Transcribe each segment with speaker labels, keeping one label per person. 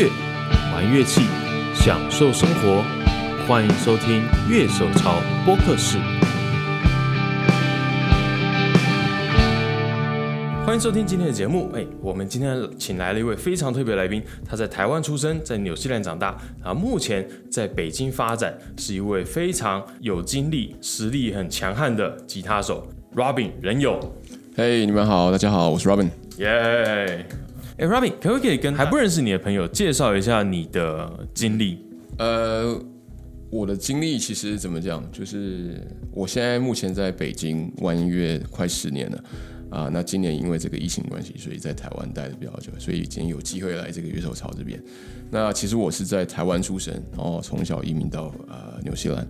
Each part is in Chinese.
Speaker 1: 乐，玩乐器，享受生活。欢迎收听《乐手潮播客室》。欢迎收听今天的节目。哎，我们今天请来了一位非常特别来宾，他在台湾出生，在纽西兰长大，啊，目前在北京发展，是一位非常有经历、实力很强悍的吉他手，Robin 任友。
Speaker 2: 嘿，你们好，大家好，我是 Robin。
Speaker 1: 耶！哎，Robin，可不可以跟还不认识你的朋友介绍一下你的经历？
Speaker 2: 呃，我的经历其实怎么讲，就是我现在目前在北京玩音乐快十年了。啊，那今年因为这个疫情关系，所以在台湾待的比较久，所以今天有机会来这个乐手潮这边。那其实我是在台湾出生，然后从小移民到呃纽西兰，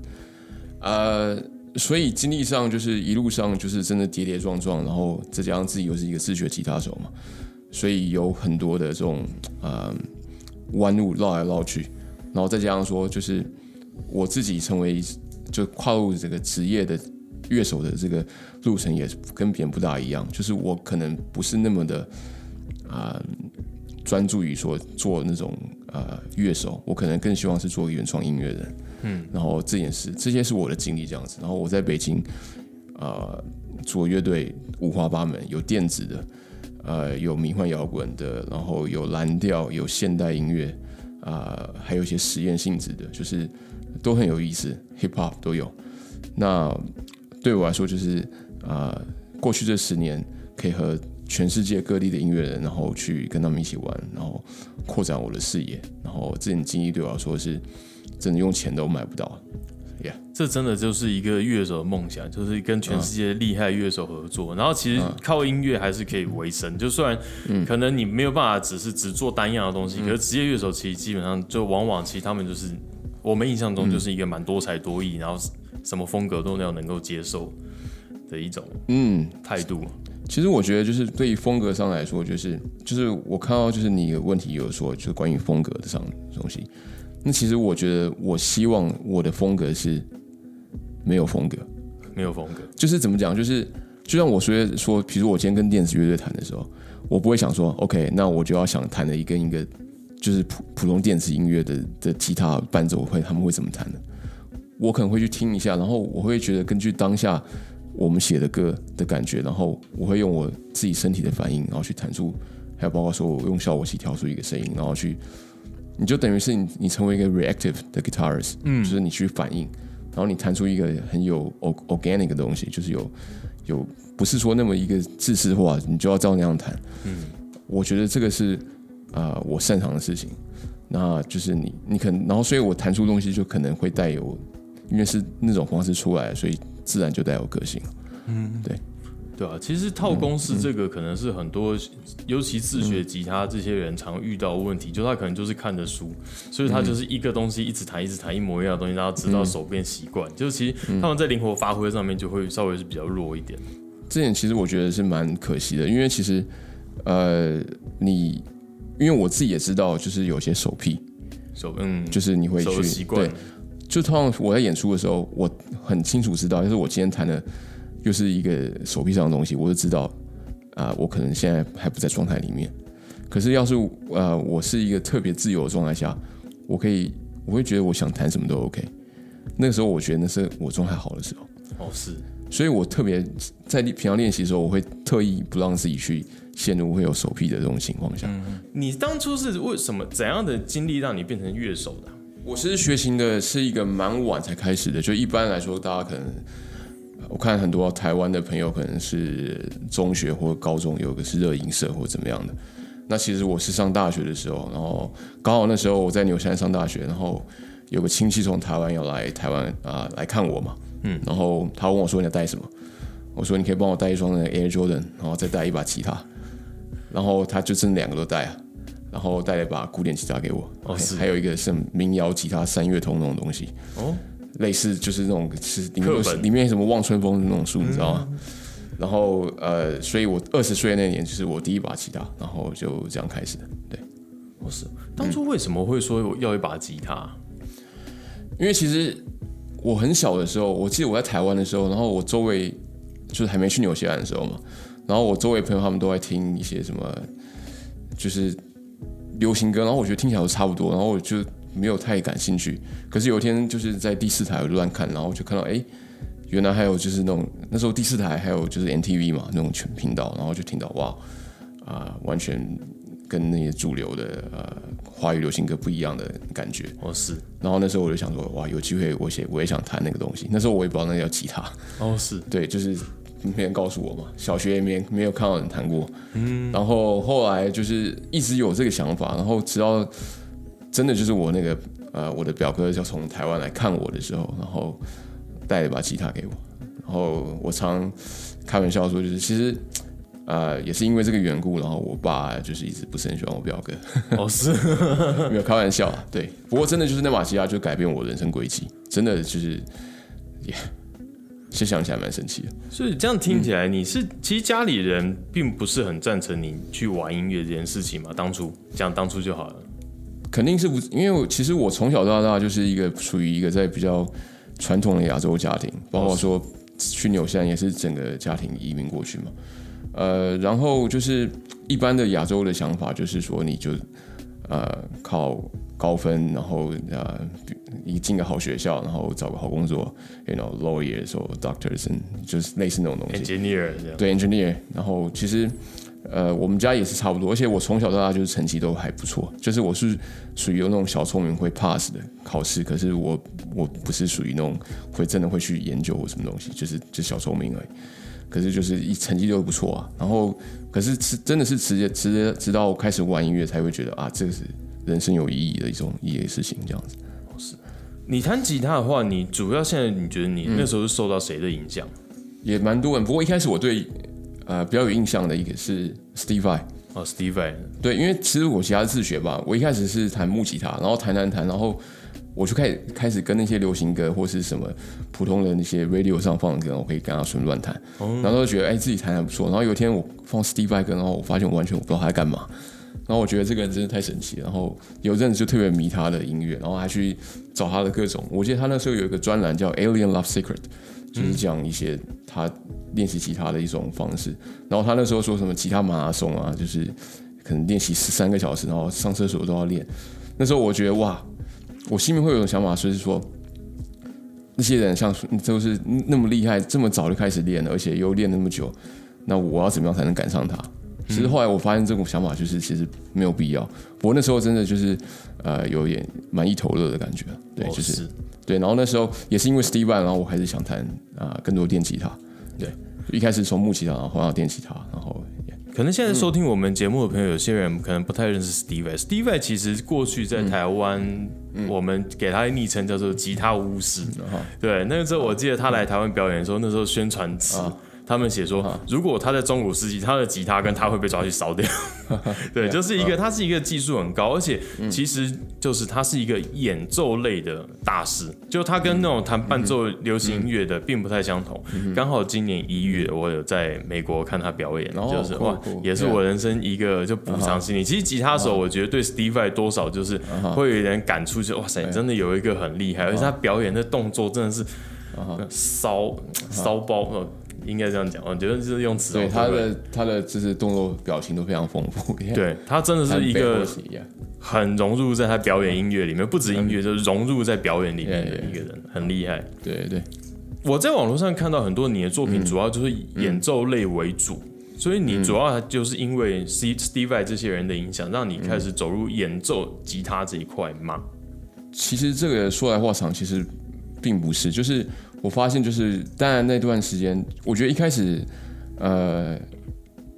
Speaker 2: 呃，所以经历上就是一路上就是真的跌跌撞撞，然后再加上自己又是一个自学吉他手嘛，所以有很多的这种呃弯路绕来绕去，然后再加上说就是我自己成为就跨入这个职业的。乐手的这个路程也跟别人不大一样，就是我可能不是那么的啊专注于说做那种呃乐手，我可能更希望是做原创音乐人。嗯，然后这件事，这些是我的经历这样子。然后我在北京啊做乐队五花八门，有电子的，呃有迷幻摇滚的，然后有蓝调，有现代音乐啊，还有一些实验性质的，就是都很有意思，hip hop 都有。那对我来说，就是啊，过去这十年可以和全世界各地的音乐人，然后去跟他们一起玩，然后扩展我的视野，然后这种经历对我来说是真的用钱都买不到。Yeah，
Speaker 1: 这真的就是一个乐手的梦想，就是跟全世界厉害乐手合作，然后其实靠音乐还是可以维生。就虽然可能你没有办法只是只做单样的东西，可是职业乐手其实基本上就往往其实他们就是我们印象中就是一个蛮多才多艺，然后。什么风格都要能够接受的一种嗯态度。
Speaker 2: 其实我觉得，就是对于风格上来说，就是就是我看到就是你有问题有说，就是关于风格的上东西。那其实我觉得，我希望我的风格是没有风格，
Speaker 1: 没有风格。
Speaker 2: 就是怎么讲？就是就像我说说，比如我今天跟电子乐队谈的时候，我不会想说，OK，那我就要想弹的一个一个就是普普通电子音乐的的吉他伴奏会，他们会怎么弹的？我可能会去听一下，然后我会觉得根据当下我们写的歌的感觉，然后我会用我自己身体的反应，然后去弹出，还有包括说我用效果器调出一个声音，然后去，你就等于是你你成为一个 reactive 的 guitarist，嗯，就是你去反应，然后你弹出一个很有 organic 的东西，就是有有不是说那么一个自私化，你就要照那样弹，嗯，我觉得这个是啊我擅长的事情，那就是你你可能，然后所以我弹出东西就可能会带有。因为是那种方式出来，所以自然就带有个性。嗯，对，
Speaker 1: 对啊。其实套公式这个可能是很多，尤其自学吉他这些人常遇到问题，就他可能就是看的书，所以他就是一个东西一直弹，一直弹一模一样的东西，然后直到手变习惯。就是其实他们在灵活发挥上面就会稍微是比较弱一点。
Speaker 2: 这点其实我觉得是蛮可惜的，因为其实呃，你因为我自己也知道，就是有些手癖，
Speaker 1: 手嗯，
Speaker 2: 就是你会去对。就通常我在演出的时候，我很清楚知道，就是我今天弹的又是一个手臂上的东西，我就知道啊，我可能现在还不在状态里面。可是要是呃，我是一个特别自由的状态下，我可以，我会觉得我想谈什么都 OK。那个时候，我觉得那是我状态好的时候。
Speaker 1: 哦，是。
Speaker 2: 所以我特别在平常练习的时候，我会特意不让自己去陷入会有手臂的这种情况下。
Speaker 1: 你当初是为什么怎样的经历让你变成乐手的？
Speaker 2: 我其实学琴的是一个蛮晚才开始的，就一般来说，大家可能我看很多台湾的朋友可能是中学或高中有个是热音社或怎么样的。那其实我是上大学的时候，然后刚好那时候我在纽西兰上大学，然后有个亲戚从台湾要来台湾啊来看我嘛，嗯，然后他问我说你要带什么？我说你可以帮我带一双那个 Air Jordan，然后再带一把吉他，然后他就真两个都带啊。然后带了一把古典吉他给我，哦，是，还有一个是民谣吉他三月通那种东西，哦，类似就是那种是里面里面什么望春风的那种书，你知道吗？然后呃，所以我二十岁那年就是我第一把吉他，然后就这样开始的，对，
Speaker 1: 哦是，当初为什么会说要一把吉他？
Speaker 2: 因为其实我很小的时候，我记得我在台湾的时候，然后我周围就是还没去纽西兰的时候嘛，然后我周围朋友他们都在听一些什么，就是。流行歌，然后我觉得听起来都差不多，然后我就没有太感兴趣。可是有一天就是在第四台我就乱看，然后就看到哎，原来还有就是那种那时候第四台还有就是 NTV 嘛那种全频道，然后就听到哇啊，完全跟那些主流的呃华语流行歌不一样的感觉。
Speaker 1: 哦是，
Speaker 2: 然后那时候我就想说哇，有机会我写我也想弹那个东西。那时候我也不知道那个叫吉他。
Speaker 1: 哦是，
Speaker 2: 对，就是没人告诉我嘛，小学也没没有看到人弹过。嗯，然后后来就是一直有这个想法，然后直到真的就是我那个呃我的表哥就从台湾来看我的时候，然后带了一把吉他给我，然后我常开玩笑说，就是其实呃也是因为这个缘故，然后我爸就是一直不是很喜欢我表哥。
Speaker 1: 哦 是，
Speaker 2: 没有开玩笑啊，对，不过真的就是那把吉他就改变我人生轨迹，真的就是也。是想起来蛮神奇的，
Speaker 1: 所以这样听起来，你是其实家里人并不是很赞成你去玩音乐这件事情嘛？当初讲当初就好了，
Speaker 2: 肯定是不，因为其实我从小到大就是一个属于一个在比较传统的亚洲家庭，包括说去纽西兰也是整个家庭移民过去嘛，呃，然后就是一般的亚洲的想法就是说你就呃靠。高分，然后呃，一进个好学校，然后找个好工作，you know lawyers or doctors，and, 就是类似那种东
Speaker 1: 西。engineer
Speaker 2: 对 engineer，然后其实呃，我们家也是差不多，而且我从小到大就是成绩都还不错，就是我是属于有那种小聪明会 pass 的考试，可是我我不是属于那种会真的会去研究或什么东西，就是就小聪明而已。可是就是一成绩都不错啊，然后可是是真的是直接直接直到开始玩音乐才会觉得啊，这个是。人生有意义的一种意义的事情，这样子。
Speaker 1: 是，你弹吉他的话，你主要现在你觉得你那时候是受到谁的影响？
Speaker 2: 也蛮多人，不过一开始我对呃比较有印象的一个是 Steve Vai。
Speaker 1: 哦，Steve Vai。
Speaker 2: 对，因为其实我其他自学吧，我一开始是弹木吉他，然后弹弹弹，然后我就开始开始跟那些流行歌或是什么普通的那些 radio 上放的歌，我可以跟他顺乱弹，然后就觉得哎自己弹还不错。然后有一天我放 Steve Vai 歌，然后我发现我完全我不知道他在干嘛。然后我觉得这个人真的太神奇，然后有阵子就特别迷他的音乐，然后还去找他的各种。我记得他那时候有一个专栏叫《Alien Love Secret》，就是讲一些他练习吉他的一种方式。然后他那时候说什么吉他马拉松啊，就是可能练习十三个小时，然后上厕所都要练。那时候我觉得哇，我心里面会有种想法，就是说那些人像都是那么厉害，这么早就开始练了，而且又练那么久，那我要怎么样才能赶上他？其实后来我发现这种想法就是其实没有必要。我那时候真的就是呃有点蛮一头热的感觉，对，就是对。然后那时候也是因为 Steve，然后我还是想弹啊更多电吉他。对，一开始从木吉他，然后换到电吉他，然后
Speaker 1: 可能现在收听我们节目的朋友，有些人可能不太认识 Steve。Steve 其实过去在台湾，我们给他的昵称叫做吉他巫师。对，那个时候我记得他来台湾表演的时候，那时候宣传词。他们写说，如果他在中古世纪，他的吉他跟他会被抓去烧掉。对，就是一个，他是一个技术很高，而且其实就是他是一个演奏类的大师，就他跟那种弹伴奏流行音乐的并不太相同。刚好今年一月，我有在美国看他表演，就是哇，也是我人生一个就补偿心理。其实吉他手，我觉得对 Steve 多少就是会有一点感触，就哇塞，真的有一个很厉害，而且他表演的动作真的是骚骚包。应该这样讲，我觉得就是用词。
Speaker 2: 对他的他的就是动作表情都非常丰富。
Speaker 1: 对他真的是一个很融入在他表演音乐里面，不止音乐，就是融入在表演里面的一个人，很厉害。
Speaker 2: 对对，
Speaker 1: 我在网络上看到很多你的作品，主要就是演奏类为主，所以你主要就是因为 Steve 这些人的影响，让你开始走入演奏吉他这一块吗？
Speaker 2: 其实这个说来话长，其实并不是，就是。我发现就是，当然那段时间，我觉得一开始，呃，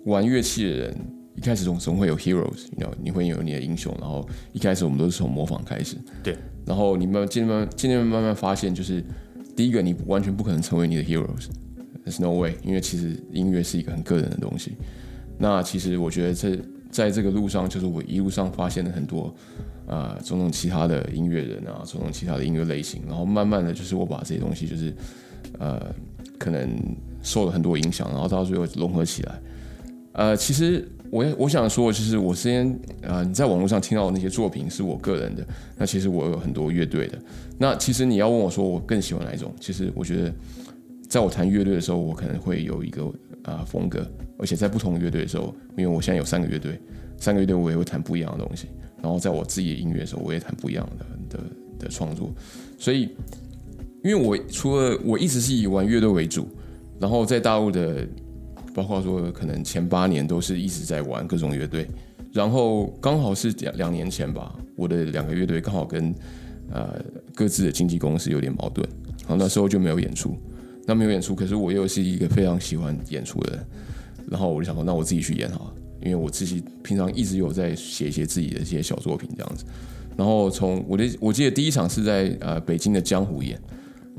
Speaker 2: 玩乐器的人一开始总总会有 heroes，你知道，你会有你的英雄。然后一开始我们都是从模仿开始，
Speaker 1: 对。
Speaker 2: 然后你们渐渐渐渐慢慢发现，就是第一个你完全不可能成为你的 heroes，there's no way，因为其实音乐是一个很个人的东西。那其实我觉得这在这个路上，就是我一路上发现了很多。啊，种种其他的音乐人啊，种种其他的音乐类型，然后慢慢的就是我把这些东西就是，呃，可能受了很多影响，然后到最后融合起来。呃，其实我我想说，就是我之前啊，你在网络上听到的那些作品是我个人的，那其实我有很多乐队的。那其实你要问我说，我更喜欢哪一种？其实我觉得在我弹乐队的时候，我可能会有一个啊风格，而且在不同乐队的时候，因为我现在有三个乐队，三个乐队我也会弹不一样的东西。然后在我自己的音乐的时候，我也弹不一样的的的创作。所以，因为我除了我一直是以玩乐队为主，然后在大陆的，包括说可能前八年都是一直在玩各种乐队。然后刚好是两两年前吧，我的两个乐队刚好跟呃各自的经纪公司有点矛盾，然后那时候就没有演出。那没有演出，可是我又是一个非常喜欢演出的人，然后我就想说，那我自己去演好了，因为我自己平常一直有在写一些自己的一些小作品这样子。然后从我的我记得第一场是在呃北京的江湖演，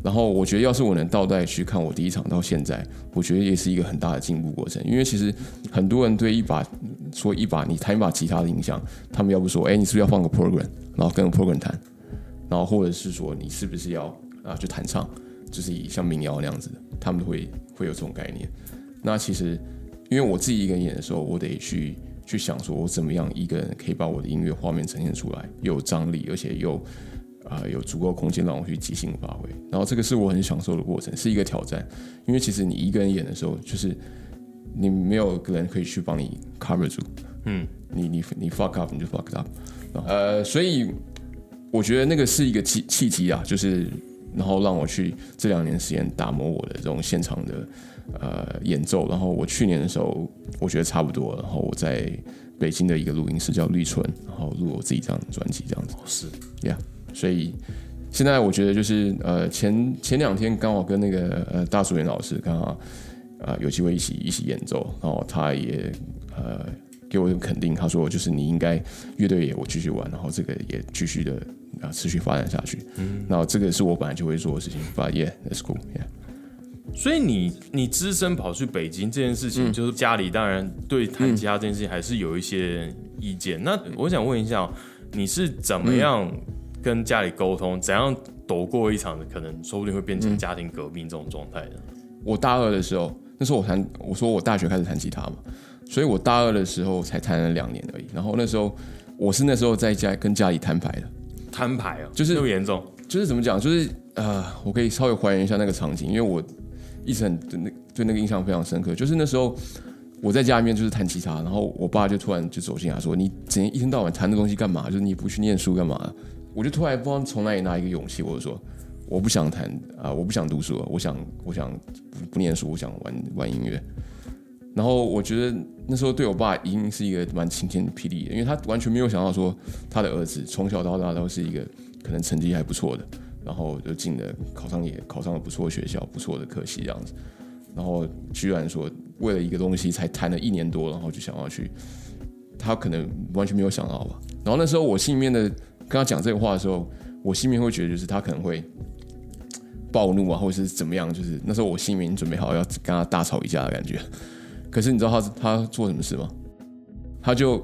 Speaker 2: 然后我觉得要是我能倒带去看我第一场到现在，我觉得也是一个很大的进步过程。因为其实很多人对一把说一把你弹一把吉他的印象，他们要不说，哎，你是不是要放个 program，然后跟个 program 弹，然后或者是说你是不是要啊去弹唱。就是以像民谣那样子的，他们会会有这种概念。那其实，因为我自己一个人演的时候，我得去去想说，我怎么样一个人可以把我的音乐画面呈现出来，有张力，而且又啊有足够空间让我去即兴发挥。然后这个是我很享受的过程，是一个挑战。因为其实你一个人演的时候，就是你没有个人可以去帮你 cover 住。嗯，你你你 fuck up 你就 fuck up。呃，所以我觉得那个是一个契契机啊，就是。然后让我去这两年时间打磨我的这种现场的呃演奏，然后我去年的时候我觉得差不多，然后我在北京的一个录音室叫绿春，然后录我自己这张专辑这样子。
Speaker 1: 是
Speaker 2: ，Yeah，所以现在我觉得就是呃前前两天刚好跟那个呃大树元老师刚好啊有机会一起一起演奏，然后他也呃给我一个肯定，他说就是你应该乐队也我继续玩，然后这个也继续的。啊，持续发展下去。嗯，那这个是我本来就会做的事情。But yeah, that's cool. Yeah.
Speaker 1: 所以你你只身跑去北京这件事情，就是家里当然对弹吉他这件事情还是有一些意见。那我想问一下，你是怎么样跟家里沟通，怎样躲过一场的可能，说不定会变成家庭革命这种状态的？
Speaker 2: 我大二的时候，那时候我弹，我说我大学开始弹吉他嘛，所以我大二的时候才弹了两年而已。然后那时候我是那时候在家跟家里摊牌的。
Speaker 1: 摊牌啊，
Speaker 2: 就是
Speaker 1: 那么严重，
Speaker 2: 就是怎么讲，就是呃，我可以稍微还原一下那个场景，因为我一直很对那对那个印象非常深刻。就是那时候我在家里面就是弹吉他，然后我爸就突然就走进来说：“你整天一天到晚弹那东西干嘛？就是你不去念书干嘛？”我就突然不知道从哪里拿一个勇气，我就说：“我不想弹啊，我不想读书了，我想我想不不念书，我想玩玩音乐。”然后我觉得那时候对我爸已经是一个蛮晴天霹雳的，因为他完全没有想到说他的儿子从小到大都是一个可能成绩还不错的，然后就进了考上也考上了不错的学校、不错的科系这样子，然后居然说为了一个东西才谈了一年多，然后就想要去，他可能完全没有想到吧。然后那时候我心里面的跟他讲这个话的时候，我心里面会觉得就是他可能会 暴怒啊，或者是怎么样，就是那时候我心里面准备好要跟他大吵一架的感觉。可是你知道他他做什么事吗？他就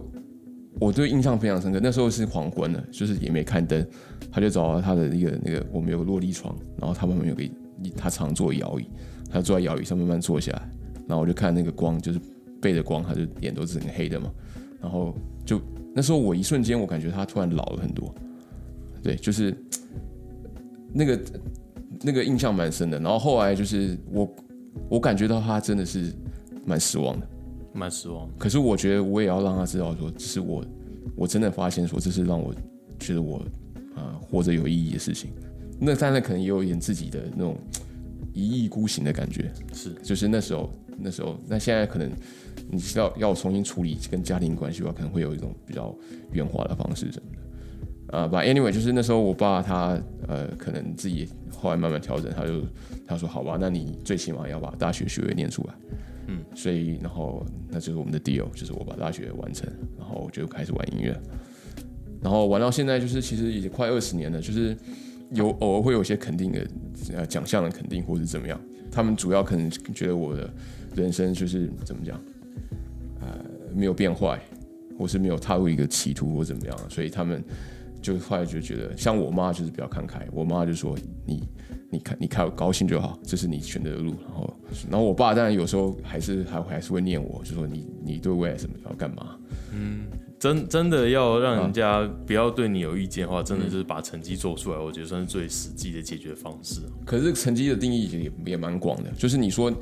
Speaker 2: 我对印象非常深刻。那时候是黄昏了，就是也没开灯，他就找到他的一个那个我们有个落地窗，然后他旁边有个他常坐摇椅，他坐在摇椅上慢慢坐下来，然后我就看那个光，就是背着光，他就脸都是很黑的嘛。然后就那时候我一瞬间我感觉他突然老了很多，对，就是那个那个印象蛮深的。然后后来就是我我感觉到他真的是。蛮失望的，
Speaker 1: 蛮失望。
Speaker 2: 可是我觉得我也要让他知道，说这是我，我真的发现，说这是让我觉得我啊活着有意义的事情。那当然可能也有一点自己的那种一意孤行的感觉，
Speaker 1: 是，
Speaker 2: 就是那时候，那时候，那现在可能你知道要重新处理跟家庭关系的话，可能会有一种比较圆滑的方式什么的。啊，But anyway，就是那时候我爸他呃，可能自己后来慢慢调整，他就他说好吧，那你最起码要把大学学位念出来。嗯，所以然后那就是我们的 deal，就是我把大学完成，然后就开始玩音乐，然后玩到现在就是其实已经快二十年了，就是有偶尔会有一些肯定的呃奖项的肯定或者怎么样，他们主要可能觉得我的人生就是怎么讲，呃没有变坏，或是没有踏入一个歧途或怎么样，所以他们就后来就觉得像我妈就是比较看开，我妈就说你。你看，你看，高兴就好，这是你选择的路。然后，然后我爸当然有时候还是还还是会念我，就说你你对未来什么要干嘛？嗯，
Speaker 1: 真真的要让人家不要对你有意见的话，真的就是把成绩做出来，我觉得算是最实际的解决方式。
Speaker 2: 可是成绩的定义也也蛮广的，就是你说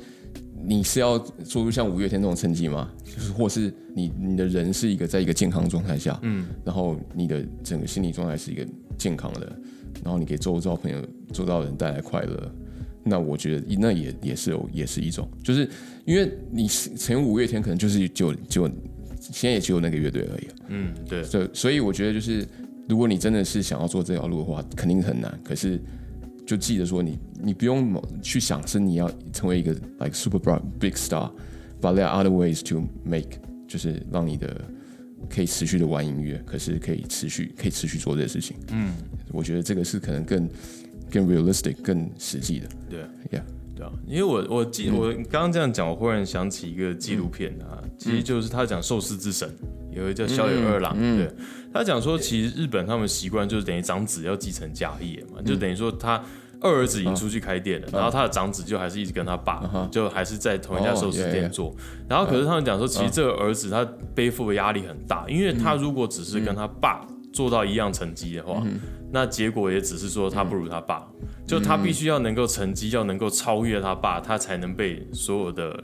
Speaker 2: 你是要做出像五月天这种成绩吗？就是或是你你的人是一个在一个健康状态下，嗯，然后你的整个心理状态是一个健康的，然后你给周遭朋友、周遭人带来快乐。那我觉得那也也是有也是一种，就是因为你成为五月天，可能就是就就现在也只有那个乐队而已。
Speaker 1: 嗯，对。
Speaker 2: 所所以我觉得就是，如果你真的是想要做这条路的话，肯定很难。可是就记得说，你你不用去想是你要成为一个 like super big star，but there are other ways to make，就是让你的可以持续的玩音乐，可是可以持续可以持续做这些事情。嗯，我觉得这个是可能更。更 realistic，更实际的。
Speaker 1: 对
Speaker 2: ，Yeah，
Speaker 1: 对啊，因为我我记我刚刚这样讲，我忽然想起一个纪录片啊，其实就是他讲寿司之神，有一个叫小野二郎，对他讲说，其实日本他们习惯就是等于长子要继承家业嘛，就等于说他二儿子已经出去开店了，然后他的长子就还是一直跟他爸，就还是在同一家寿司店做。然后可是他们讲说，其实这个儿子他背负的压力很大，因为他如果只是跟他爸做到一样成绩的话。那结果也只是说他不如他爸，就他必须要能够成绩要能够超越他爸，他才能被所有的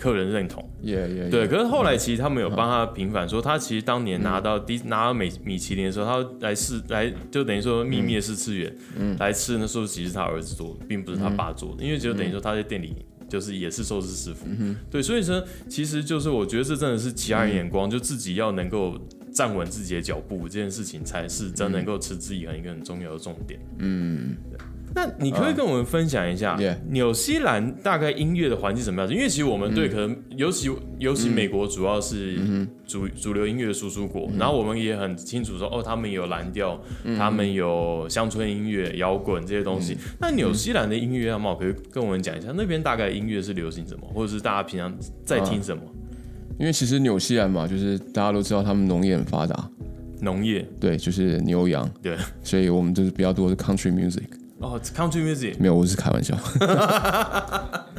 Speaker 1: 客人认同。对，可是后来其实他们有帮他平反，说他其实当年拿到第拿到美米其林的时候，他来试来就等于说秘密的试吃员来吃那时候，其实他儿子做的，并不是他爸做的，因为就等于说他在店里就是也是寿司师傅。对，所以说其实就是我觉得这真的是其他人眼光，就自己要能够。站稳自己的脚步，这件事情才是真能够持之以恒一个很重要的重点。嗯，那你可以跟我们分享一下，纽西兰大概音乐的环境怎么样子？因为其实我们对可能尤其尤其美国主要是主主流音乐的输出国，然后我们也很清楚说，哦，他们有蓝调，他们有乡村音乐、摇滚这些东西。那纽西兰的音乐样貌，可以跟我们讲一下，那边大概音乐是流行什么，或者是大家平常在听什么？
Speaker 2: 因为其实纽西兰嘛，就是大家都知道他们农业很发达，
Speaker 1: 农业。
Speaker 2: 对，就是牛羊。
Speaker 1: 对，
Speaker 2: 所以我们就是比较多的 country music
Speaker 1: 哦，country music
Speaker 2: 没有，我是开玩笑，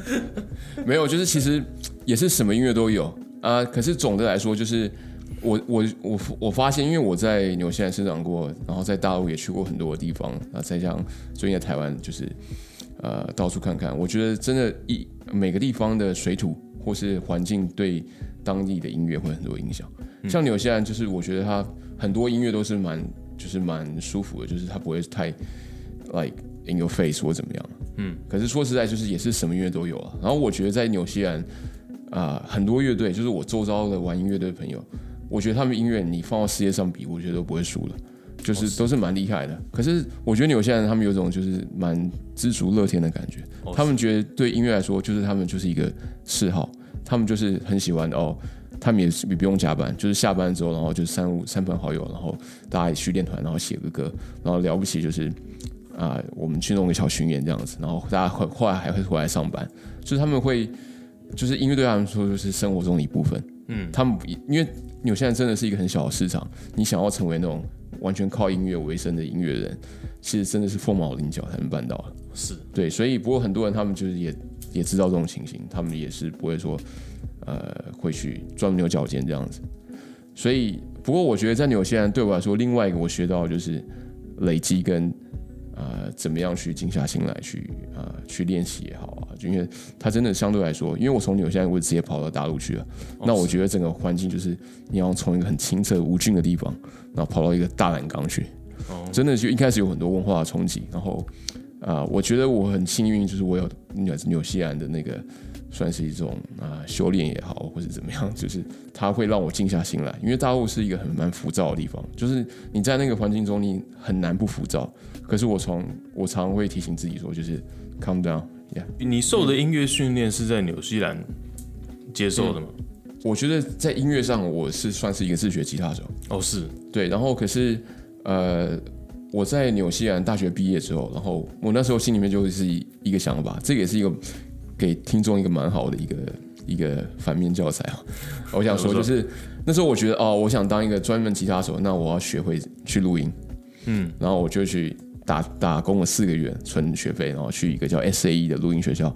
Speaker 2: 没有，就是其实也是什么音乐都有啊。可是总的来说，就是我我我我发现，因为我在纽西兰生长过，然后在大陆也去过很多的地方啊，再加上最近在台湾，就是呃到处看看，我觉得真的，一每个地方的水土或是环境对。当地的音乐会很多影响，像纽西兰，就是我觉得它很多音乐都是蛮，就是蛮舒服的，就是它不会太 like in your face 或怎么样。嗯，可是说实在，就是也是什么音乐都有啊。然后我觉得在纽西兰啊，很多乐队，就是我周遭的玩音乐的朋友，我觉得他们音乐你放到世界上比，我觉得都不会输了，就是都是蛮厉害的。可是我觉得纽西兰他们有种就是蛮知足乐天的感觉，他们觉得对音乐来说，就是他们就是一个嗜好。他们就是很喜欢哦，他们也是不用加班，就是下班之后，然后就三五三朋好友，然后大家去练团，然后写个歌，然后了不起就是啊，我们去弄个小巡演这样子，然后大家后后来还会回来上班，就是他们会就是音乐对他们说就是生活中的一部分，嗯，他们因为纽西兰真的是一个很小的市场，你想要成为那种完全靠音乐为生的音乐人，其实真的是凤毛麟角才能办到，
Speaker 1: 是
Speaker 2: 对，所以不过很多人他们就是也。也知道这种情形，他们也是不会说，呃，会去钻牛角尖这样子。所以，不过我觉得在纽西兰对我来说，另外一个我学到就是累积跟呃，怎么样去静下心来去呃，去练习也好啊。就因为它真的相对来说，因为我从纽西兰我直接跑到大陆去了，那我觉得整个环境就是你要从一个很清澈无菌的地方，然后跑到一个大染缸去，真的就一开始有很多文化的冲击，然后。啊，我觉得我很幸运，就是我有纽纽西兰的那个，算是一种啊修炼也好，或者怎么样，就是它会让我静下心来。因为大陆是一个很蛮浮躁的地方，就是你在那个环境中，你很难不浮躁。可是我从我常会提醒自己说，就是 calm down，yeah。
Speaker 1: 你受的音乐训练是在纽西兰接受的吗？
Speaker 2: 我觉得在音乐上，我是算是一个自学吉他手。
Speaker 1: 哦，是
Speaker 2: 对，然后可是呃。我在纽西兰大学毕业之后，然后我那时候心里面就是一个想法，这个也是一个给听众一个蛮好的一个一个反面教材啊。我想说，就是那时候我觉得哦，我想当一个专门吉他手，那我要学会去录音，嗯，然后我就去打打工了四个月，存学费，然后去一个叫 S A E 的录音学校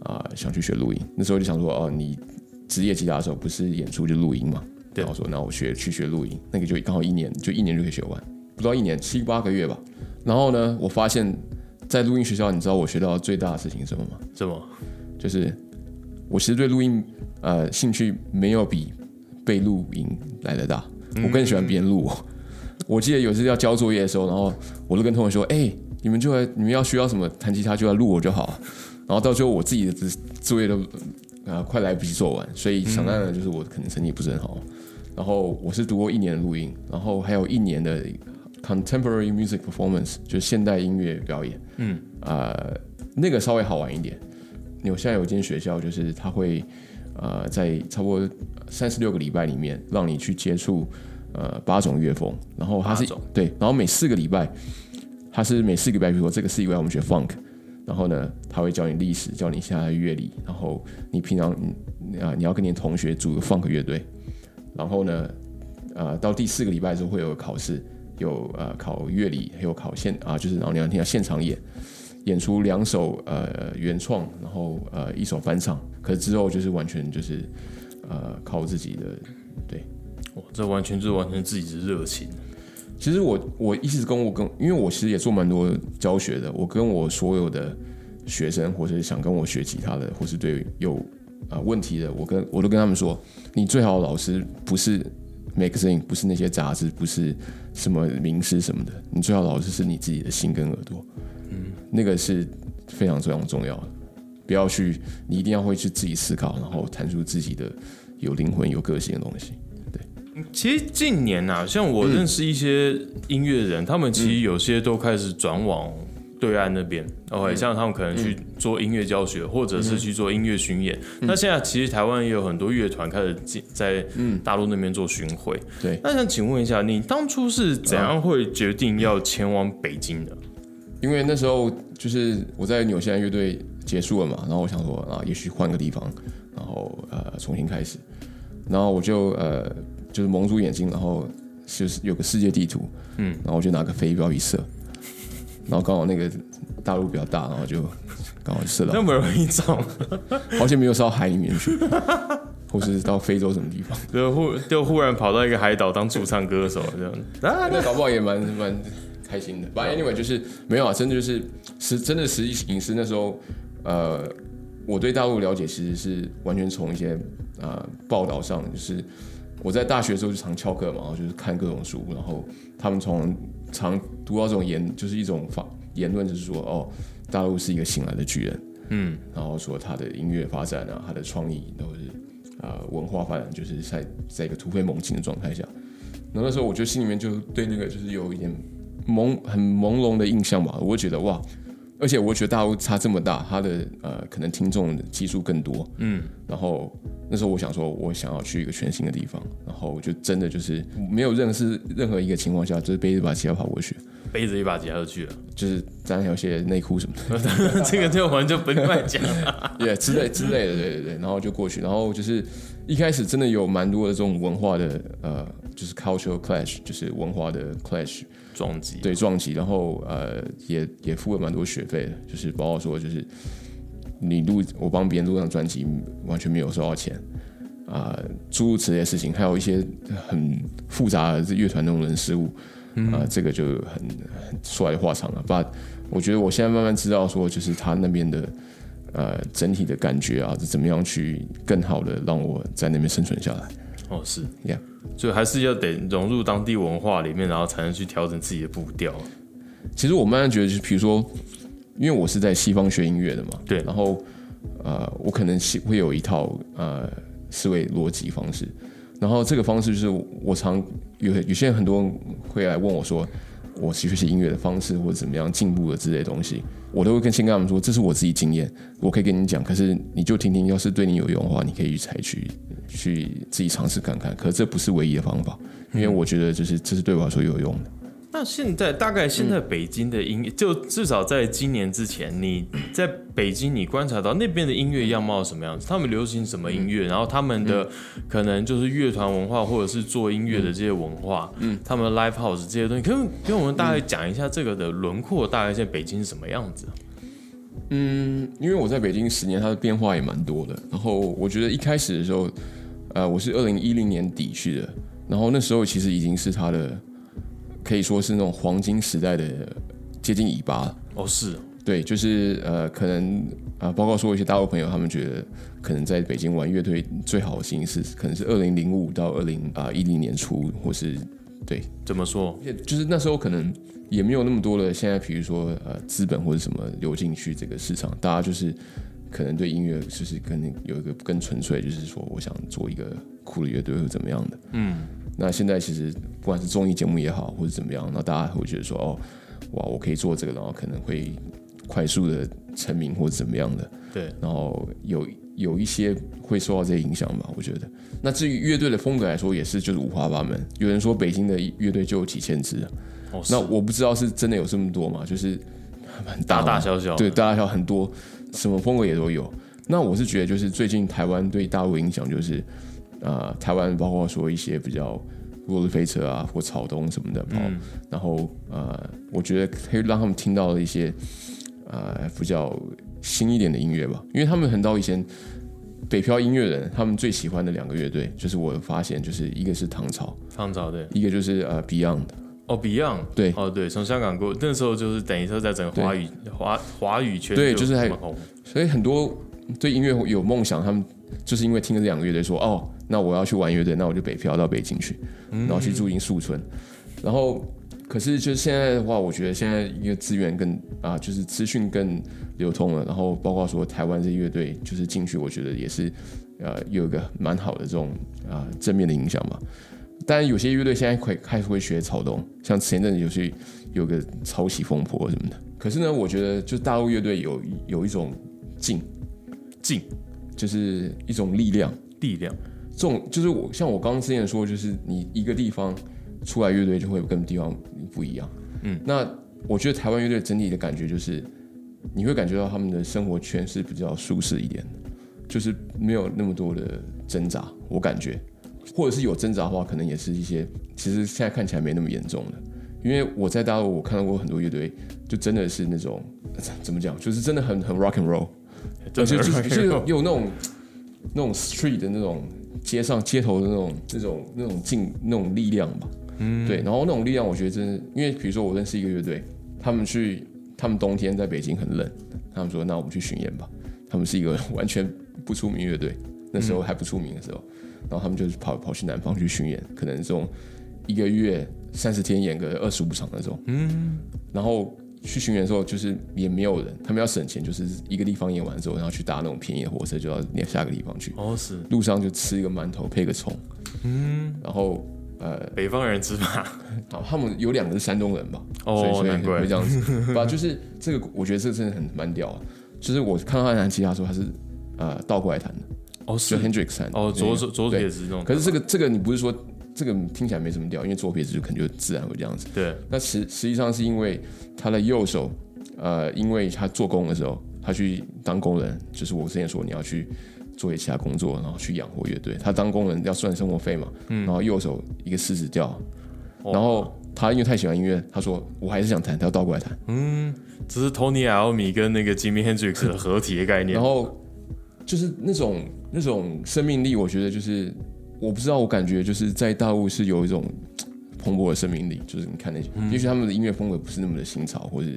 Speaker 2: 啊，想去学录音。那时候就想说，哦，你职业吉他手不是演出就录音嘛？然后说那我学去学录音，那个就刚好一年，就一年就可以学完，不到一年七八个月吧。然后呢，我发现，在录音学校，你知道我学到最大的事情是什么吗？
Speaker 1: 什么？
Speaker 2: 就是我其实对录音呃兴趣没有比被录音来的大，我更喜欢别人录我。我记得有次要交作业的时候，然后我都跟同学说：“哎，你们就来，你们要需要什么弹吉他就来录我就好。”然后到最后我自己的作业都啊快来不及做完，所以想当然就是我可能成绩不是很好。然后我是读过一年的录音，然后还有一年的 contemporary music performance，就是现代音乐表演。嗯，啊，那个稍微好玩一点。有现在有间学校，就是他会呃在差不多三十六个礼拜里面，让你去接触。呃，八种乐风，然后它是对，然后每四个礼拜，它是每四个礼拜，比如说这个四个礼拜我们学 funk，然后呢，他会教你历史，教你现在的乐理，然后你平常啊，你要跟你的同学组个 funk 乐队，然后呢，呃，到第四个礼拜的时候会有考试，有呃考乐理，还有考现啊，就是然后你要听到现场演，演出两首呃原创，然后呃一首翻唱，可是之后就是完全就是呃靠自己的对。
Speaker 1: 哇，这完全就是完全自己的热情。
Speaker 2: 其实我我一直跟我跟，因为我其实也做蛮多教学的。我跟我所有的学生，或者想跟我学吉他的，或是对有啊问题的，我跟我都跟他们说，你最好的老师不是 magazine，不是那些杂志，不是什么名师什么的，你最好的老师是你自己的心跟耳朵。嗯，那个是非常非常重要的。不要去，你一定要会去自己思考，然后弹出自己的有灵魂、有个性的东西。
Speaker 1: 对其实近年呐，像我认识一些音乐人，他们其实有些都开始转往对岸那边。OK，像他们可能去做音乐教学，或者是去做音乐巡演。那现在其实台湾也有很多乐团开始进在大陆那边做巡回。
Speaker 2: 对，
Speaker 1: 那想请问一下，你当初是怎样会决定要前往北京的？
Speaker 2: 因为那时候就是我在纽西兰乐队结束了嘛，然后我想说啊，也许换个地方，然后呃重新开始，然后我就呃。就是蒙住眼睛，然后就是有个世界地图，嗯，然后我就拿个飞镖一射，然后刚好那个大陆比较大，然后就刚好射到。
Speaker 1: 那么容易中，
Speaker 2: 好像没有射到海里面去，或是到非洲什么地方，
Speaker 1: 就忽就忽然跑到一个海岛当驻唱歌手这样，
Speaker 2: 啊，那搞不好也蛮蛮开心的。But anyway，就是没有啊，真的就是实真的实际影视那时候，呃，我对大陆了解其实是完全从一些呃报道上就是。我在大学的时候就常翘课嘛，然后就是看各种书，然后他们从常读到这种言，就是一种法言论，就是说哦，大陆是一个醒来的巨人，嗯，然后说他的音乐发展啊，他的创意都是啊文化发展，就是在在一个突飞猛进的状态下，然后那时候我就心里面就对那个就是有一点朦很朦胧的印象吧，我觉得哇。而且我觉得大陆差这么大，他的呃可能听众基数更多，嗯，然后那时候我想说，我想要去一个全新的地方，然后我就真的就是没有认识任何一个情况下，就是背着一把吉他跑过去，
Speaker 1: 背着一把吉他就去了，
Speaker 2: 就是沾有些内裤什么的，
Speaker 1: 这个就完就不另外讲，
Speaker 2: 也之类之类的，对对对，然后就过去，然后就是一开始真的有蛮多的这种文化的呃，就是 cultural clash，就是文化的 clash。
Speaker 1: 撞击
Speaker 2: 对撞击，然后呃也也付了蛮多学费的，就是包括说就是你录我帮别人录上专辑完全没有收到钱啊，诸如此类事情，还有一些很复杂的乐团那种人事物啊，这个就很说来话长了。把我觉得我现在慢慢知道说，就是他那边的呃整体的感觉啊，是怎么样去更好的让我在那边生存下来。
Speaker 1: 哦，是
Speaker 2: ，Yeah，
Speaker 1: 所以还是要得融入当地文化里面，然后才能去调整自己的步调。
Speaker 2: 其实我慢慢觉得，就是比如说，因为我是在西方学音乐的嘛，
Speaker 1: 对，
Speaker 2: 然后呃，我可能会有一套呃思维逻辑方式，然后这个方式就是我常有有些人很多人会来问我说。我学习音乐的方式或者怎么样进步的之类的东西，我都会跟先跟他们说，这是我自己经验，我可以跟你讲。可是你就听听，要是对你有用的话，你可以去采取，去自己尝试看看。可这不是唯一的方法，因为我觉得就是这是对我来说有用的。
Speaker 1: 那现在大概现在北京的音乐，就至少在今年之前，你在北京你观察到那边的音乐样貌什么样子？他们流行什么音乐？然后他们的可能就是乐团文化，或者是做音乐的这些文化，嗯，他们 live house 这些东西，可以跟我们大概讲一下这个的轮廓，大概现在北京是什么样子？
Speaker 2: 嗯，因为我在北京十年，它的变化也蛮多的。然后我觉得一开始的时候。呃，我是二零一零年底去的，然后那时候其实已经是他的可以说是那种黄金时代的接近尾巴了。
Speaker 1: 哦，是，
Speaker 2: 对，就是呃，可能啊，包括说一些大陆朋友，他们觉得可能在北京玩乐队最好的形式，可能是二零零五到二零啊一零年初，或是对，
Speaker 1: 怎么说？
Speaker 2: 就是那时候可能也没有那么多的现在，比如说呃资本或者什么流进去这个市场，大家就是可能对音乐就是可能有一个更纯粹，就是说我想做一个酷的乐队或怎么样的。
Speaker 1: 嗯，
Speaker 2: 那现在其实不管是综艺节目也好，或者怎么样，那大家会觉得说哦。哇，我可以做这个，然后可能会快速的成名或者怎么样的，
Speaker 1: 对，
Speaker 2: 然后有有一些会受到这些影响吧，我觉得。那至于乐队的风格来说，也是就是五花八门。有人说北京的乐队就有几千支，
Speaker 1: 哦，
Speaker 2: 那我不知道是真的有这么多吗，就是
Speaker 1: 大大小小，
Speaker 2: 对，大大小很多，什么风格也都有。那我是觉得，就是最近台湾对大陆影响，就是啊，台湾包括说一些比较。落日飞车啊，或草东什么的，嗯，然后呃，我觉得可以让他们听到一些呃比较新一点的音乐吧，因为他们很早以前北漂音乐人，他们最喜欢的两个乐队，就是我发现，就是一个是唐朝，
Speaker 1: 唐朝对，
Speaker 2: 一个就是呃 Beyond，
Speaker 1: 哦 Beyond，
Speaker 2: 对，
Speaker 1: 哦对，从香港过，那时候就是等于说在整个华语华华语圈
Speaker 2: 对，就是
Speaker 1: 还
Speaker 2: 所以很多对音乐有梦想，他们就是因为听了这两个乐队说哦。那我要去玩乐队，那我就北漂到北京去，然后去住进宿村。然后，可是就是现在的话，我觉得现在一个资源更啊，就是资讯更流通了。然后包括说台湾这乐队就是进去，我觉得也是呃有一个蛮好的这种啊正面的影响吧。当然有些乐队现在会开始会学草东，像前阵子有些有个抄袭风波什么的。可是呢，我觉得就大陆乐队有有一种劲
Speaker 1: 劲，
Speaker 2: 就是一种力量
Speaker 1: 力量。
Speaker 2: 这种就是我像我刚刚之前说，就是你一个地方出来乐队就会跟地方不一样。
Speaker 1: 嗯，
Speaker 2: 那我觉得台湾乐队整体的感觉就是，你会感觉到他们的生活圈是比较舒适一点，就是没有那么多的挣扎。我感觉，或者是有挣扎的话，可能也是一些其实现在看起来没那么严重的。因为我在大陆我看到过很多乐队，就真的是那种 怎么讲，就是真的很很 rock and roll，
Speaker 1: 而且
Speaker 2: 就是有那种那种 street 的那种。街上街头的那种、那种、那种劲、那种力量吧，
Speaker 1: 嗯，
Speaker 2: 对。然后那种力量，我觉得真的，因为比如说我认识一个乐队，他们去，他们冬天在北京很冷，他们说那我们去巡演吧。他们是一个 完全不出名乐队，那时候还不出名的时候，然后他们就是跑跑去南方去巡演，可能这种一个月三十天演个二十五场那种，
Speaker 1: 嗯，
Speaker 2: 然后。去巡演的时候，就是也没有人，他们要省钱，就是一个地方演完之后，然后去搭那种便宜的火车，就要连下个地方去。
Speaker 1: 哦，是。
Speaker 2: 路上就吃一个馒头配个葱，
Speaker 1: 嗯，
Speaker 2: 然后呃，
Speaker 1: 北方人吃法。
Speaker 2: 好，他们有两个是山东人吧？
Speaker 1: 哦，
Speaker 2: 难怪会这样子。吧，就是这个，我觉得这个真的很蛮屌。就是我看到他弹吉他时候，他是呃倒过来弹的。
Speaker 1: 哦，
Speaker 2: 是。
Speaker 1: 哦，左手左撇子那种。
Speaker 2: 可是这个这个你不是说？这个听起来没什么调，因为左撇子就可能就自然会这样子。
Speaker 1: 对，
Speaker 2: 那实实际上是因为他的右手，呃，因为他做工的时候，他去当工人，就是我之前说你要去做一些其他工作，然后去养活乐队。他当工人要算生活费嘛，然后右手一个四指调，然后他因为太喜欢音乐，他说我还是想弹，他要倒过来弹。
Speaker 1: 嗯，这是 Tony Iommi 跟那个 Jimmy Hendrix 的合体的概念。
Speaker 2: 然后就是那种那种生命力，我觉得就是。我不知道，我感觉就是在大陆是有一种蓬勃的生命力，就是你看那些，也许他们的音乐风格不是那么的新潮，或者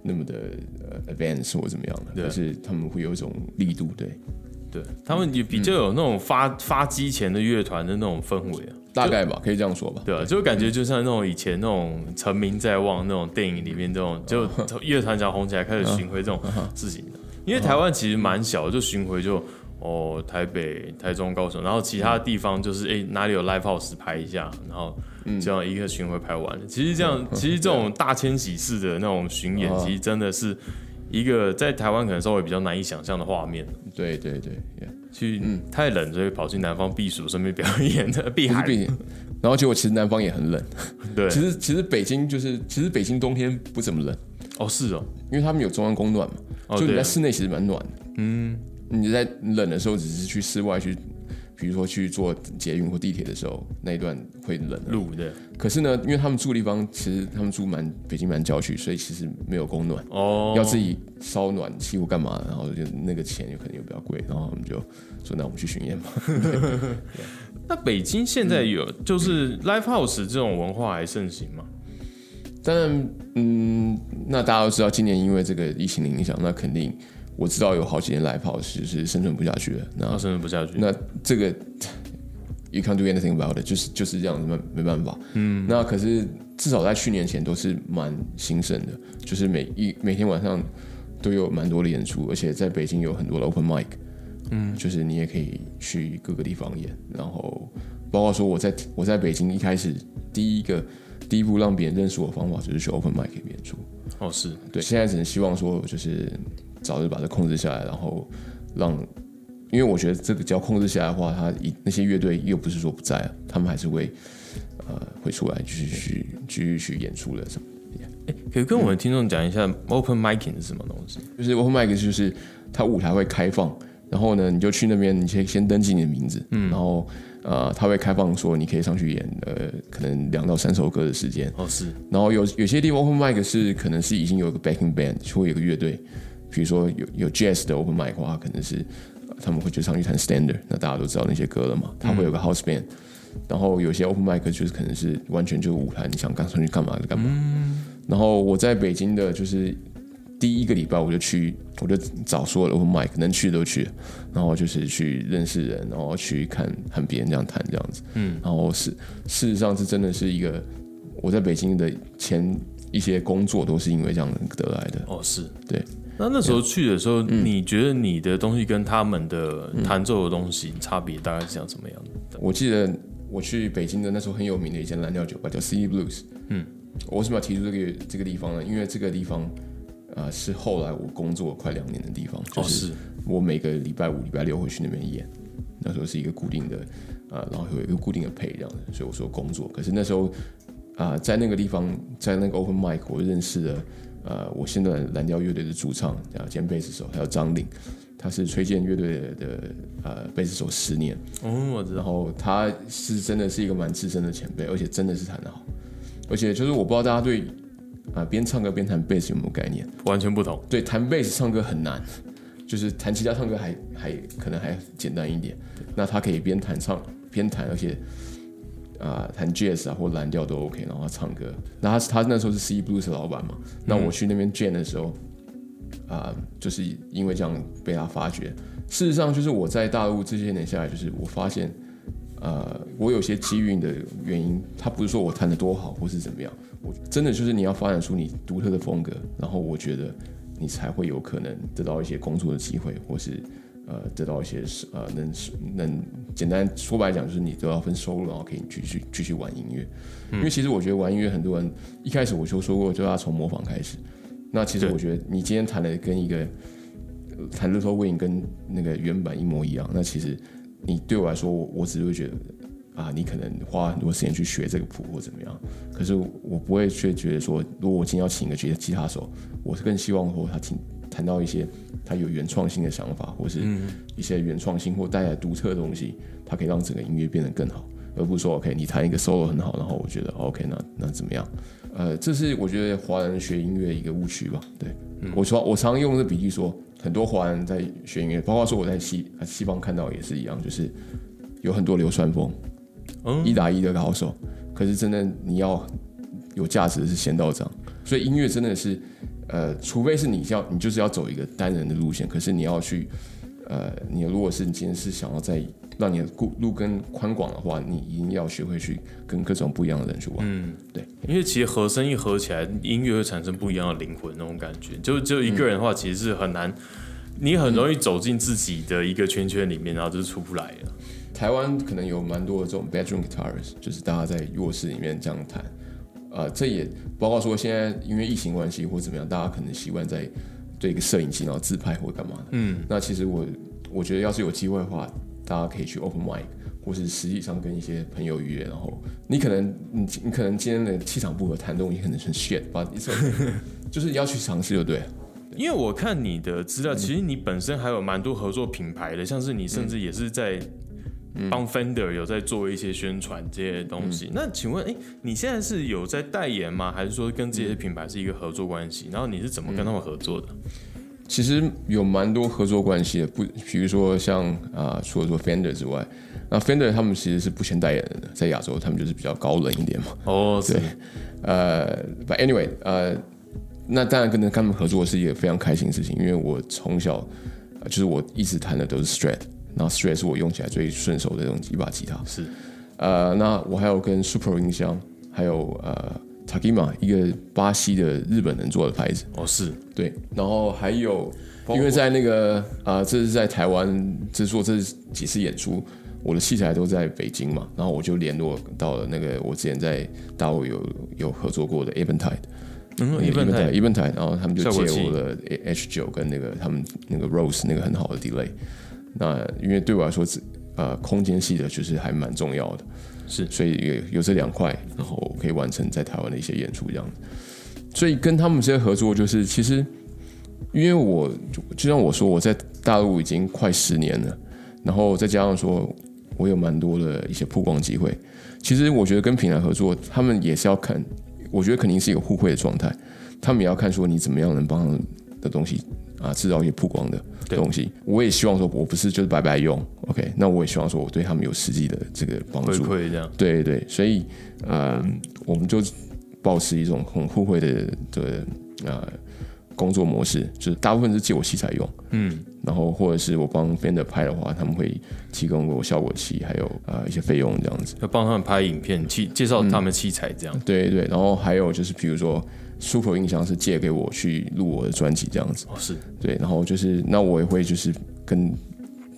Speaker 2: 那么的呃 advance 或怎么样的，但是他们会有一种力度，对，
Speaker 1: 对他们也比较有那种发发机前的乐团的那种氛围啊，
Speaker 2: 大概吧，可以这样说吧，
Speaker 1: 对啊，就感觉就像那种以前那种成名在望那种电影里面这种，就 乐团只要红起来开始巡回这种事情的，因为台湾其实蛮小，就巡回就。哦，台北、台中、高雄，然后其他地方就是哎，哪里有 live house 拍一下，然后这样一个巡回拍完。其实这样，其实这种大迁徙式的那种巡演，其实真的是一个在台湾可能稍微比较难以想象的画面。
Speaker 2: 对对对，
Speaker 1: 去太冷，所以跑去南方避暑，顺便表演的避寒。
Speaker 2: 然后结果其实南方也很冷。
Speaker 1: 对，
Speaker 2: 其实其实北京就是，其实北京冬天不怎么冷。
Speaker 1: 哦，是哦，
Speaker 2: 因为他们有中央供暖嘛，就你在室内其实蛮暖的。
Speaker 1: 嗯。
Speaker 2: 你在冷的时候，只是去室外去，比比如说去坐捷运或地铁的时候，那一段会冷。
Speaker 1: 路的，
Speaker 2: 可是呢，因为他们住的地方其实他们住蛮北京蛮郊区，所以其实没有供暖，
Speaker 1: 哦，
Speaker 2: 要自己烧暖气或干嘛，然后就那个钱有可能又比较贵，然后我们就说那我们去巡演吧。
Speaker 1: 那北京现在有就是 live house 这种文化还盛行吗？
Speaker 2: 当然，嗯，那大家都知道，今年因为这个疫情的影响，那肯定我知道有好几年 live house 就是生存不下去了。那
Speaker 1: 那生存不下去。
Speaker 2: 那这个 you can't do anything about it，就是就是这样子，没没办法。嗯，那可是至少在去年前都是蛮兴盛的，就是每一每天晚上都有蛮多的演出，而且在北京有很多的 open mic。嗯，就是你也可以去各个地方演，然后包括说我在我在北京一开始第一个第一步让别人认识我的方法就是去 open mic 演出。
Speaker 1: 哦，是
Speaker 2: 对，现在只能希望说就是早日把它控制下来，然后让，因为我觉得这个只要控制下来的话，他一那些乐队又不是说不在啊，他们还是会呃会出来继续去继续去演出的什么。
Speaker 1: 哎，可以跟我们听众讲一下 open micing 是什么东西？
Speaker 2: 就是 open mic 就是它舞台会开放，然后呢你就去那边，你先先登记你的名字，嗯，然后呃他会开放说你可以上去演呃可能两到三首歌的时间，
Speaker 1: 哦，是
Speaker 2: 然后有有些地方 open mic 是可能是已经有一个 backing band，会有一个乐队，比如说有有 jazz 的 open mic 的话，可能是呃他们会就上去弹 standard，那大家都知道那些歌了嘛，他会有个 house band，、然后有些 open mic 就是可能是完全就是舞台，你想干上去干嘛就干嘛。然后我在北京的就是第一个礼拜我就去，我就找所有的 open mic 能去的都去，然后就是去认识人，然后去看看别人这样弹这样子。嗯，然后是事实上是真的是一个我在北京的前一些工作都是因为这样得来的。
Speaker 1: 哦，是
Speaker 2: 对。
Speaker 1: 那那时候去的时候，你觉得你的东西跟他们的弹奏的东西差别大概是像什么样的？
Speaker 2: 我记得我去北京的那时候很有名的一间蓝调酒吧叫 City Blues。嗯，我为什么要提出这个这个地方呢？因为这个地方啊、呃是后来我工作快两年的地方，就
Speaker 1: 哦，
Speaker 2: 是
Speaker 1: 是
Speaker 2: 我每个礼拜五、礼拜六会去那边演。那时候是一个固定的啊、然后有一个固定的配这样的，所以我说工作。可是那时候啊、在那个地方，在那个 open mic，我认识了呃，我现在蓝调乐队的主唱，啊，兼贝斯手，还有张岭，他是崔健乐队的的呃贝斯手十年。
Speaker 1: 哦，我知道，
Speaker 2: 然后他是真的是一个蛮资深的前辈，而且真的是弹得好，而且就是我不知道大家对啊边唱歌边弹贝斯有没有概念？
Speaker 1: 完全不同。
Speaker 2: 对，弹贝斯唱歌很难，就是弹吉他唱歌还还可能还简单一点。那他可以边弹唱边弹，而且啊、弹 jazz 啊或蓝调都 OK，然后他唱歌。那他他那时候是 C Blues 的老板嘛，那我去那边 jam 的时候啊、就是因为这样被他发掘。事实上，就是我在大陆这些年下来，就是我发现，呃，我有些机运的原因，他不是说我弹的多好或是怎么样，我真的就是你要发展出你独特的风格，然后我觉得你才会有可能得到一些工作的机会，或是呃得到一些呃能能简单说白讲，就是你得到分收入，然后可以继续继续玩音乐。因为其实我觉得玩音乐，很多人一开始我就说过，就要从模仿开始。那其实我觉得你今天弹的跟一个呃弹 Little Wing 跟那个原版一模一样，那其实你对我来说，我我只会觉得啊，你可能花很多时间去学这个谱或怎么样，可是我不会去觉得说，如果我今天要请一个吉吉他手，我是更希望说他听谈到一些他有原创性的想法，或是一些原创性或带来独特的东西，它可以让整个音乐变得更好，而不是说 OK 你弹一个 solo 很好，然后我觉得 OK 那那怎么样？呃，这是我觉得华人学音乐一个误区吧。对、我说我常用这个比喻说，很多华人在学音乐，包括说我在西呃西方看到也是一样，就是有很多流川枫，
Speaker 1: 嗯
Speaker 2: 一打一的好手，可是真的你要有价值的是仙道长，所以音乐真的是，呃，除非是你要你就是要走一个单人的路线，可是你要去，呃，你如果是你今天是想要在让你的路路更宽广的话，你一定要学会去跟各种不一样的人去玩。
Speaker 1: 嗯，
Speaker 2: 对，
Speaker 1: 因为其实和声一合起来，音乐会产生不一样的灵魂那种感觉。就只有一个人的话，其实是很难，你很容易走进自己的一个圈圈里面，然后就是出不来了。
Speaker 2: 台湾可能有蛮多的这种 bedroom guitars，就是大家在卧室里面这样弹。呃，这也包括说现在因为疫情关系或怎么样，大家可能习惯在对一个摄影机然后自拍或干嘛的。
Speaker 1: 嗯，
Speaker 2: 那其实我我觉得要是有机会的话，大家可以去 open mic，或是实际上跟一些朋友约，然后你可能你你可能今天的气场不合，弹动你可能是 shit，把就是要去尝试就对了。
Speaker 1: 因为我看你的资料，其实你本身还有蛮多合作品牌的，像是你甚至也是在帮 Fender 有在做一些宣传这些东西。那请问，哎，你现在是有在代言吗？还是说跟这些品牌是一个合作关系？然后你是怎么跟他们合作的？
Speaker 2: 其实有蛮多合作关系的，不，比如说像啊，除了说 Fender 之外，那 Fender 他们其实是不签代言的，在亚洲他们就是比较高冷一点嘛。
Speaker 1: 哦，
Speaker 2: 对，呃，But anyway，呃，那当然跟他们合作是一个非常开心的事情，因为我从小就是我一直弹的都是 Strat，然后 Strat 是我用起来最顺手的这种一把吉他。
Speaker 1: 是，
Speaker 2: 呃，那我还有跟 Super 音箱，还有呃。Takima 一个巴西的日本人做的牌子
Speaker 1: 哦，是
Speaker 2: 对，然后还有，因为在那个啊，这是在台湾制作这几次演出，我的器材都在北京嘛，然后我就联络到了那个我之前在大陆有有合作过的 Eventide，
Speaker 1: 嗯，Eventide，Eventide，
Speaker 2: 然后他们就借我的 H 九跟那个他们那个 Rose 那个很好的 Delay，那因为对我来说，呃，空间系的就是还蛮重要的。
Speaker 1: 是，
Speaker 2: 所以有有这两块，然后可以完成在台湾的一些演出这样子。所以跟他们这些合作，就是其实，因为我就像我说，我在大陆已经快十年了，然后再加上说我有蛮多的一些曝光机会。其实我觉得跟品牌合作，他们也是要看，我觉得肯定是一个互惠的状态。他们也要看说你怎么样能帮的东西。啊，制造一些曝光的东西，我也希望说，我不是就是白白用，OK？那我也希望说，我对他们有实际的这个帮助，
Speaker 1: 回馈这样。
Speaker 2: 对对，所以呃，我们就保持一种很互惠的的呃工作模式，就是大部分是借我器材用，
Speaker 1: 嗯，
Speaker 2: 然后或者是我帮 Fender 拍的话，他们会提供我效果器，还有呃一些费用这样子，
Speaker 1: 要帮他们拍影片，器介绍他们器材这样。
Speaker 2: 对对，然后还有就是比如说。Super 印象是借给我去录我的专辑这样子，
Speaker 1: 哦是
Speaker 2: 对，然后就是那我也会就是跟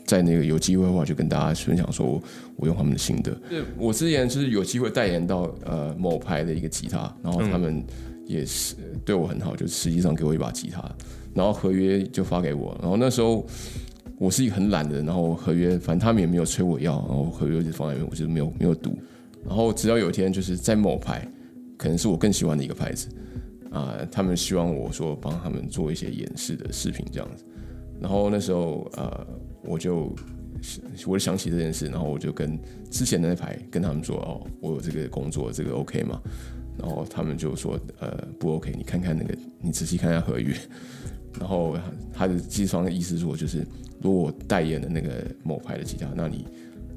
Speaker 2: 在那个有机会的话就跟大家分享说，我用他们的心得。对，我之前就是有机会代言到呃某牌的一个吉他，然后他们也是对我很好，就实际上给我一把吉他，然后合约就发给我，然后那时候我是一个很懒的，然后合约反正他们也没有催我要，然后合约就放在那边，我就没有没有读，然后直到有一天就是在某牌，可能是我更喜欢的一个牌子。啊，他们希望我说帮他们做一些演示的视频这样子，然后那时候呃，我就我就想起这件事，然后我就跟之前的那排跟他们说哦，我有这个工作，这个 OK 吗？然后他们就说呃不 OK，你看看那个，你仔细看下合约。然后他的计算的意思说就是，如果我代言的那个某牌的吉他，那你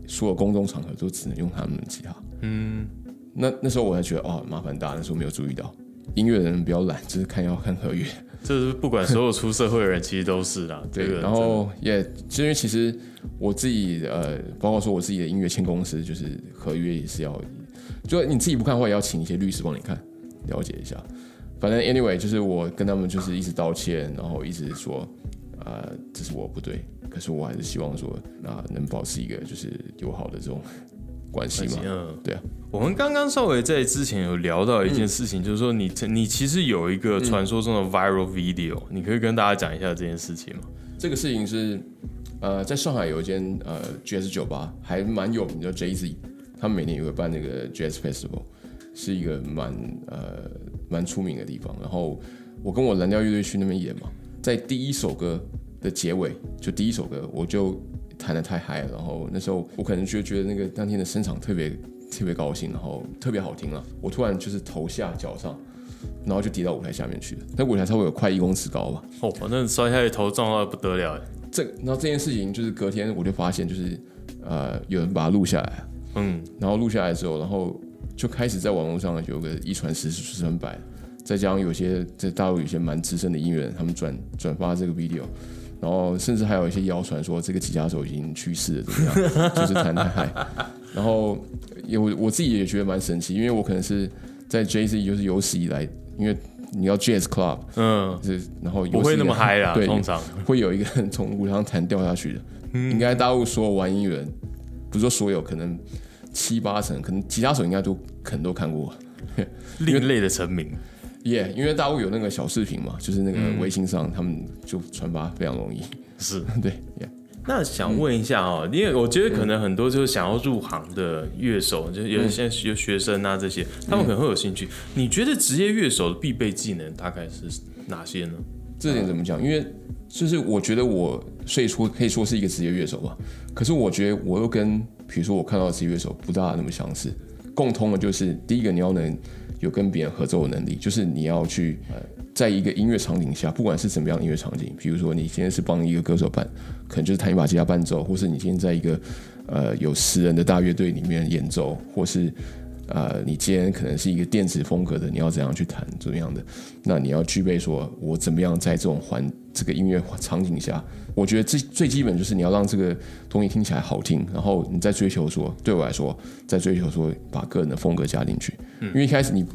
Speaker 2: 所有公众场合都只能用他们的吉他。
Speaker 1: 嗯，
Speaker 2: 那那时候我还觉得哦，麻烦大，那时候没有注意到。音乐人比较懒，就是看要看合约。
Speaker 1: 这是不管所有出社会的人，其实都是啦。
Speaker 2: 对，然后也，因为其实我自己呃，包括说我自己的音乐签公司，就是合约也是要，就你自己不看的话，也要请一些律师帮你看，了解一下。反正 anyway，就是我跟他们就是一直道歉，然后一直说，呃，这是我不对，可是我还是希望说，啊，能保持一个就是友好的这种。关系嘛，嗯，对啊。
Speaker 1: 我们刚刚稍微在之前有聊到一件事情，就是说你你其实有一个传说中的 viral video，你可以跟大家讲一下这件事情吗？
Speaker 2: 这个事情是，呃，在上海有一间呃 jazz 酒吧，还蛮有名，叫 Jay Z，他们每年也会办那个 jazz festival，是一个蛮呃蛮出名的地方。然后我跟我蓝调乐队去那边演嘛，在第一首歌的结尾，就第一首歌，我就。弹的太嗨了，然后那时候我可能就觉得那个当天的声场特别特别高兴，然后特别好听了。我突然就是头下脚上，然后就跌到舞台下面去了。那舞台差不多有快一公尺高吧？
Speaker 1: 哦，反正摔下去头撞到不得了。
Speaker 2: 这然后这件事情就是隔天我就发现，就是呃有人把它录下来，
Speaker 1: 嗯，
Speaker 2: 然后录下来之后，然后就开始在网络上有个一传十十传百，再加上有些在大陆有些蛮资深的音乐人，他们转转发这个 video。然后甚至还有一些谣传说这个吉他手已经去世了，怎么样？就是弹太嗨。然后也我自己也觉得蛮神奇，因为我可能是在 Jay Z 就是有史以来，因为你要 Jazz Club，
Speaker 1: 嗯，
Speaker 2: 是然后
Speaker 1: 不会那么嗨啦，
Speaker 2: 对，
Speaker 1: 通常
Speaker 2: 会有一个人从舞台上弹掉下去的。应该大陆所有玩音乐人，不是说所有，可能七八成，可能吉他手应该都可能都看过。
Speaker 1: 另类的成名。
Speaker 2: 耶，因为大陆有那个小视频嘛，就是那个微信上，他们就传发非常容易。
Speaker 1: 是
Speaker 2: 对，耶。
Speaker 1: 那想问一下哦，因为我觉得可能很多就是想要入行的乐手，就是有些学学生啊这些，他们可能会有兴趣。你觉得职业乐手的必备技能大概是哪些呢？
Speaker 2: 这点怎么讲？因为就是我觉得我最初可以说是一个职业乐手吧，可是我觉得我又跟比如说我看到的职业乐手不大那么相似。共通的就是第一个，你要能有跟别人合作的能力，就是你要去在一个音乐场景下，不管是什么样音乐场景，比如说你今天是帮一个歌手伴，可能就是弹一把吉他伴奏，或是你今天在一个呃有十人的大乐队里面演奏，或是。呃，你今天可能是一个电子风格的，你要怎样去弹，怎么样的？那你要具备说，我怎么样在这种环这个音乐场景下，我觉得最最基本就是你要让这个东西听起来好听，然后你再追求说，对我来说，在追求说把个人的风格加进去。因为一开始你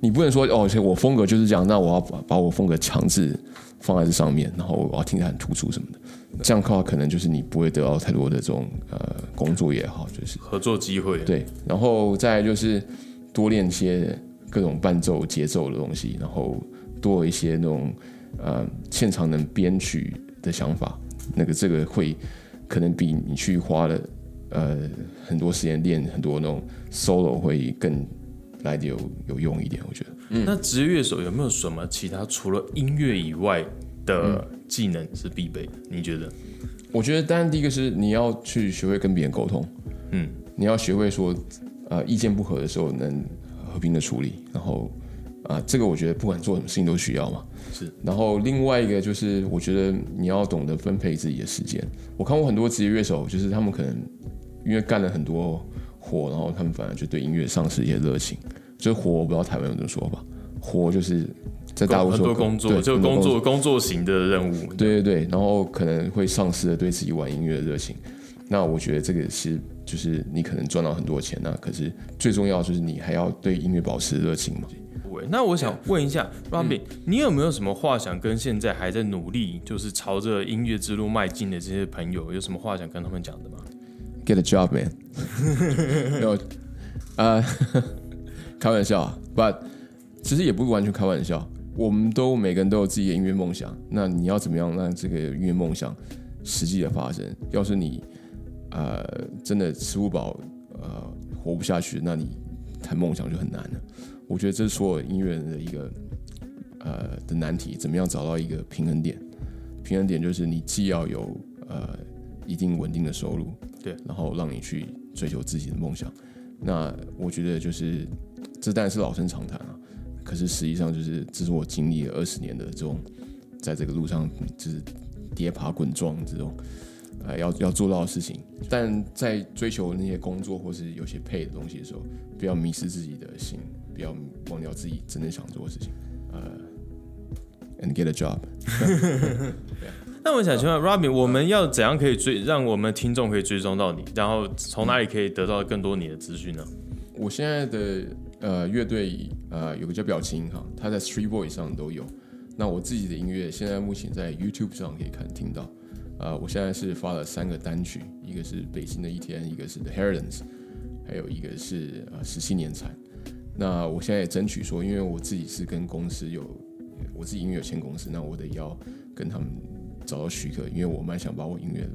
Speaker 2: 你不能说哦，我风格就是这样，那我要把把我风格强制放在这上面，然后我要听起来很突出什么的。这样的话，可能就是你不会得到太多的这种呃工作也好，就是
Speaker 1: 合作机会。
Speaker 2: 对，然后再就是多练一些各种伴奏、节奏的东西，然后多一些那种呃现场能编曲的想法。那个这个会可能比你去花了呃很多时间练很多那种 solo 会更来的有有用一点。我觉得。
Speaker 1: 嗯。那职业乐手有没有什么其他除了音乐以外？的技能是必备的，你觉得？
Speaker 2: 我觉得，当然第一个是你要去学会跟别人沟通，嗯，你要学会说，呃，意见不合的时候能和平的处理，然后，啊，这个我觉得不管做什么事情都需要嘛。
Speaker 1: 是。
Speaker 2: 然后另外一个就是，我觉得你要懂得分配自己的时间。我看过很多职业乐手，就是他们可能因为干了很多活，然后他们反而就对音乐丧失一些热情。就是活，我不知道台湾有这么说吧？活就是。在大陆
Speaker 1: 做工作，就工作工作型的任务，
Speaker 2: 对对对，然后可能会丧失了对自己玩音乐的热情。那我觉得这个是，就是你可能赚到很多钱，那可是最重要就是你还要对音乐保持热情嘛。
Speaker 1: 那我想问一下 Robin，你有没有什么话想跟现在还在努力，就是朝着音乐之路迈进的这些朋友，有什么话想跟他们讲的吗
Speaker 2: ？Get a job, man。有，呃，开玩笑，But 其实也不完全开玩笑。我们都每个人都有自己的音乐梦想，那你要怎么样让这个音乐梦想实际的发生？要是你呃真的吃不饱，呃活不下去，那你谈梦想就很难了。我觉得这是所有音乐人的一个呃的难题，怎么样找到一个平衡点？平衡点就是你既要有呃一定稳定的收入，
Speaker 1: 对，
Speaker 2: 然后让你去追求自己的梦想。那我觉得就是这当然是老生常谈啊。可是实际上，就是这是我经历了二十年的这种，在这个路上就是跌爬滚撞这种，呃，要要做到的事情。但在追求那些工作或是有些配的东西的时候，不要迷失自己的心，不要忘掉自己真正想做的事情。呃，and get a job。
Speaker 1: 那我想请问 Robin，我们要怎样可以追，让我们听众可以追踪到你？然后从哪里可以得到更多你的资讯呢？
Speaker 2: 我现在的。呃，乐队呃有个叫表情哈，他在 Street Boy 上都有。那我自己的音乐现在目前在 YouTube 上可以看听到。呃，我现在是发了三个单曲，一个是北京的一天，一个是 The Heritance，还有一个是呃十七年产。那我现在也争取说，因为我自己是跟公司有我自己音乐有限公司，那我得要跟他们找到许可，因为我蛮想把我音乐，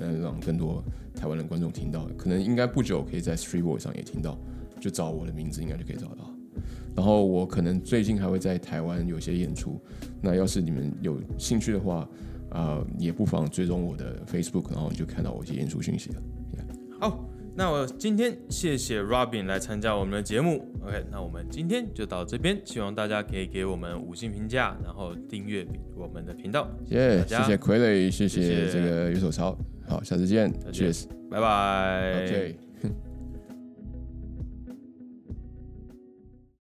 Speaker 2: 嗯，让更多台湾的观众听到，可能应该不久可以在 Street Boy 上也听到。就找我的名字，应该就可以找到。然后我可能最近还会在台湾有些演出。那要是你们有兴趣的话，啊，也不妨追踪我的 Facebook，然后你就看到我一些演出讯息了。
Speaker 1: 好，那我今天谢谢 Robin 来参加我们的节目。OK，那我们今天就到这边，希望大家可以给我们五星评价，然后订阅我们的频道。
Speaker 2: 耶，谢谢傀儡，谢谢这个鱼手超。好，下次见，Cheers，
Speaker 1: 拜拜。
Speaker 2: OK。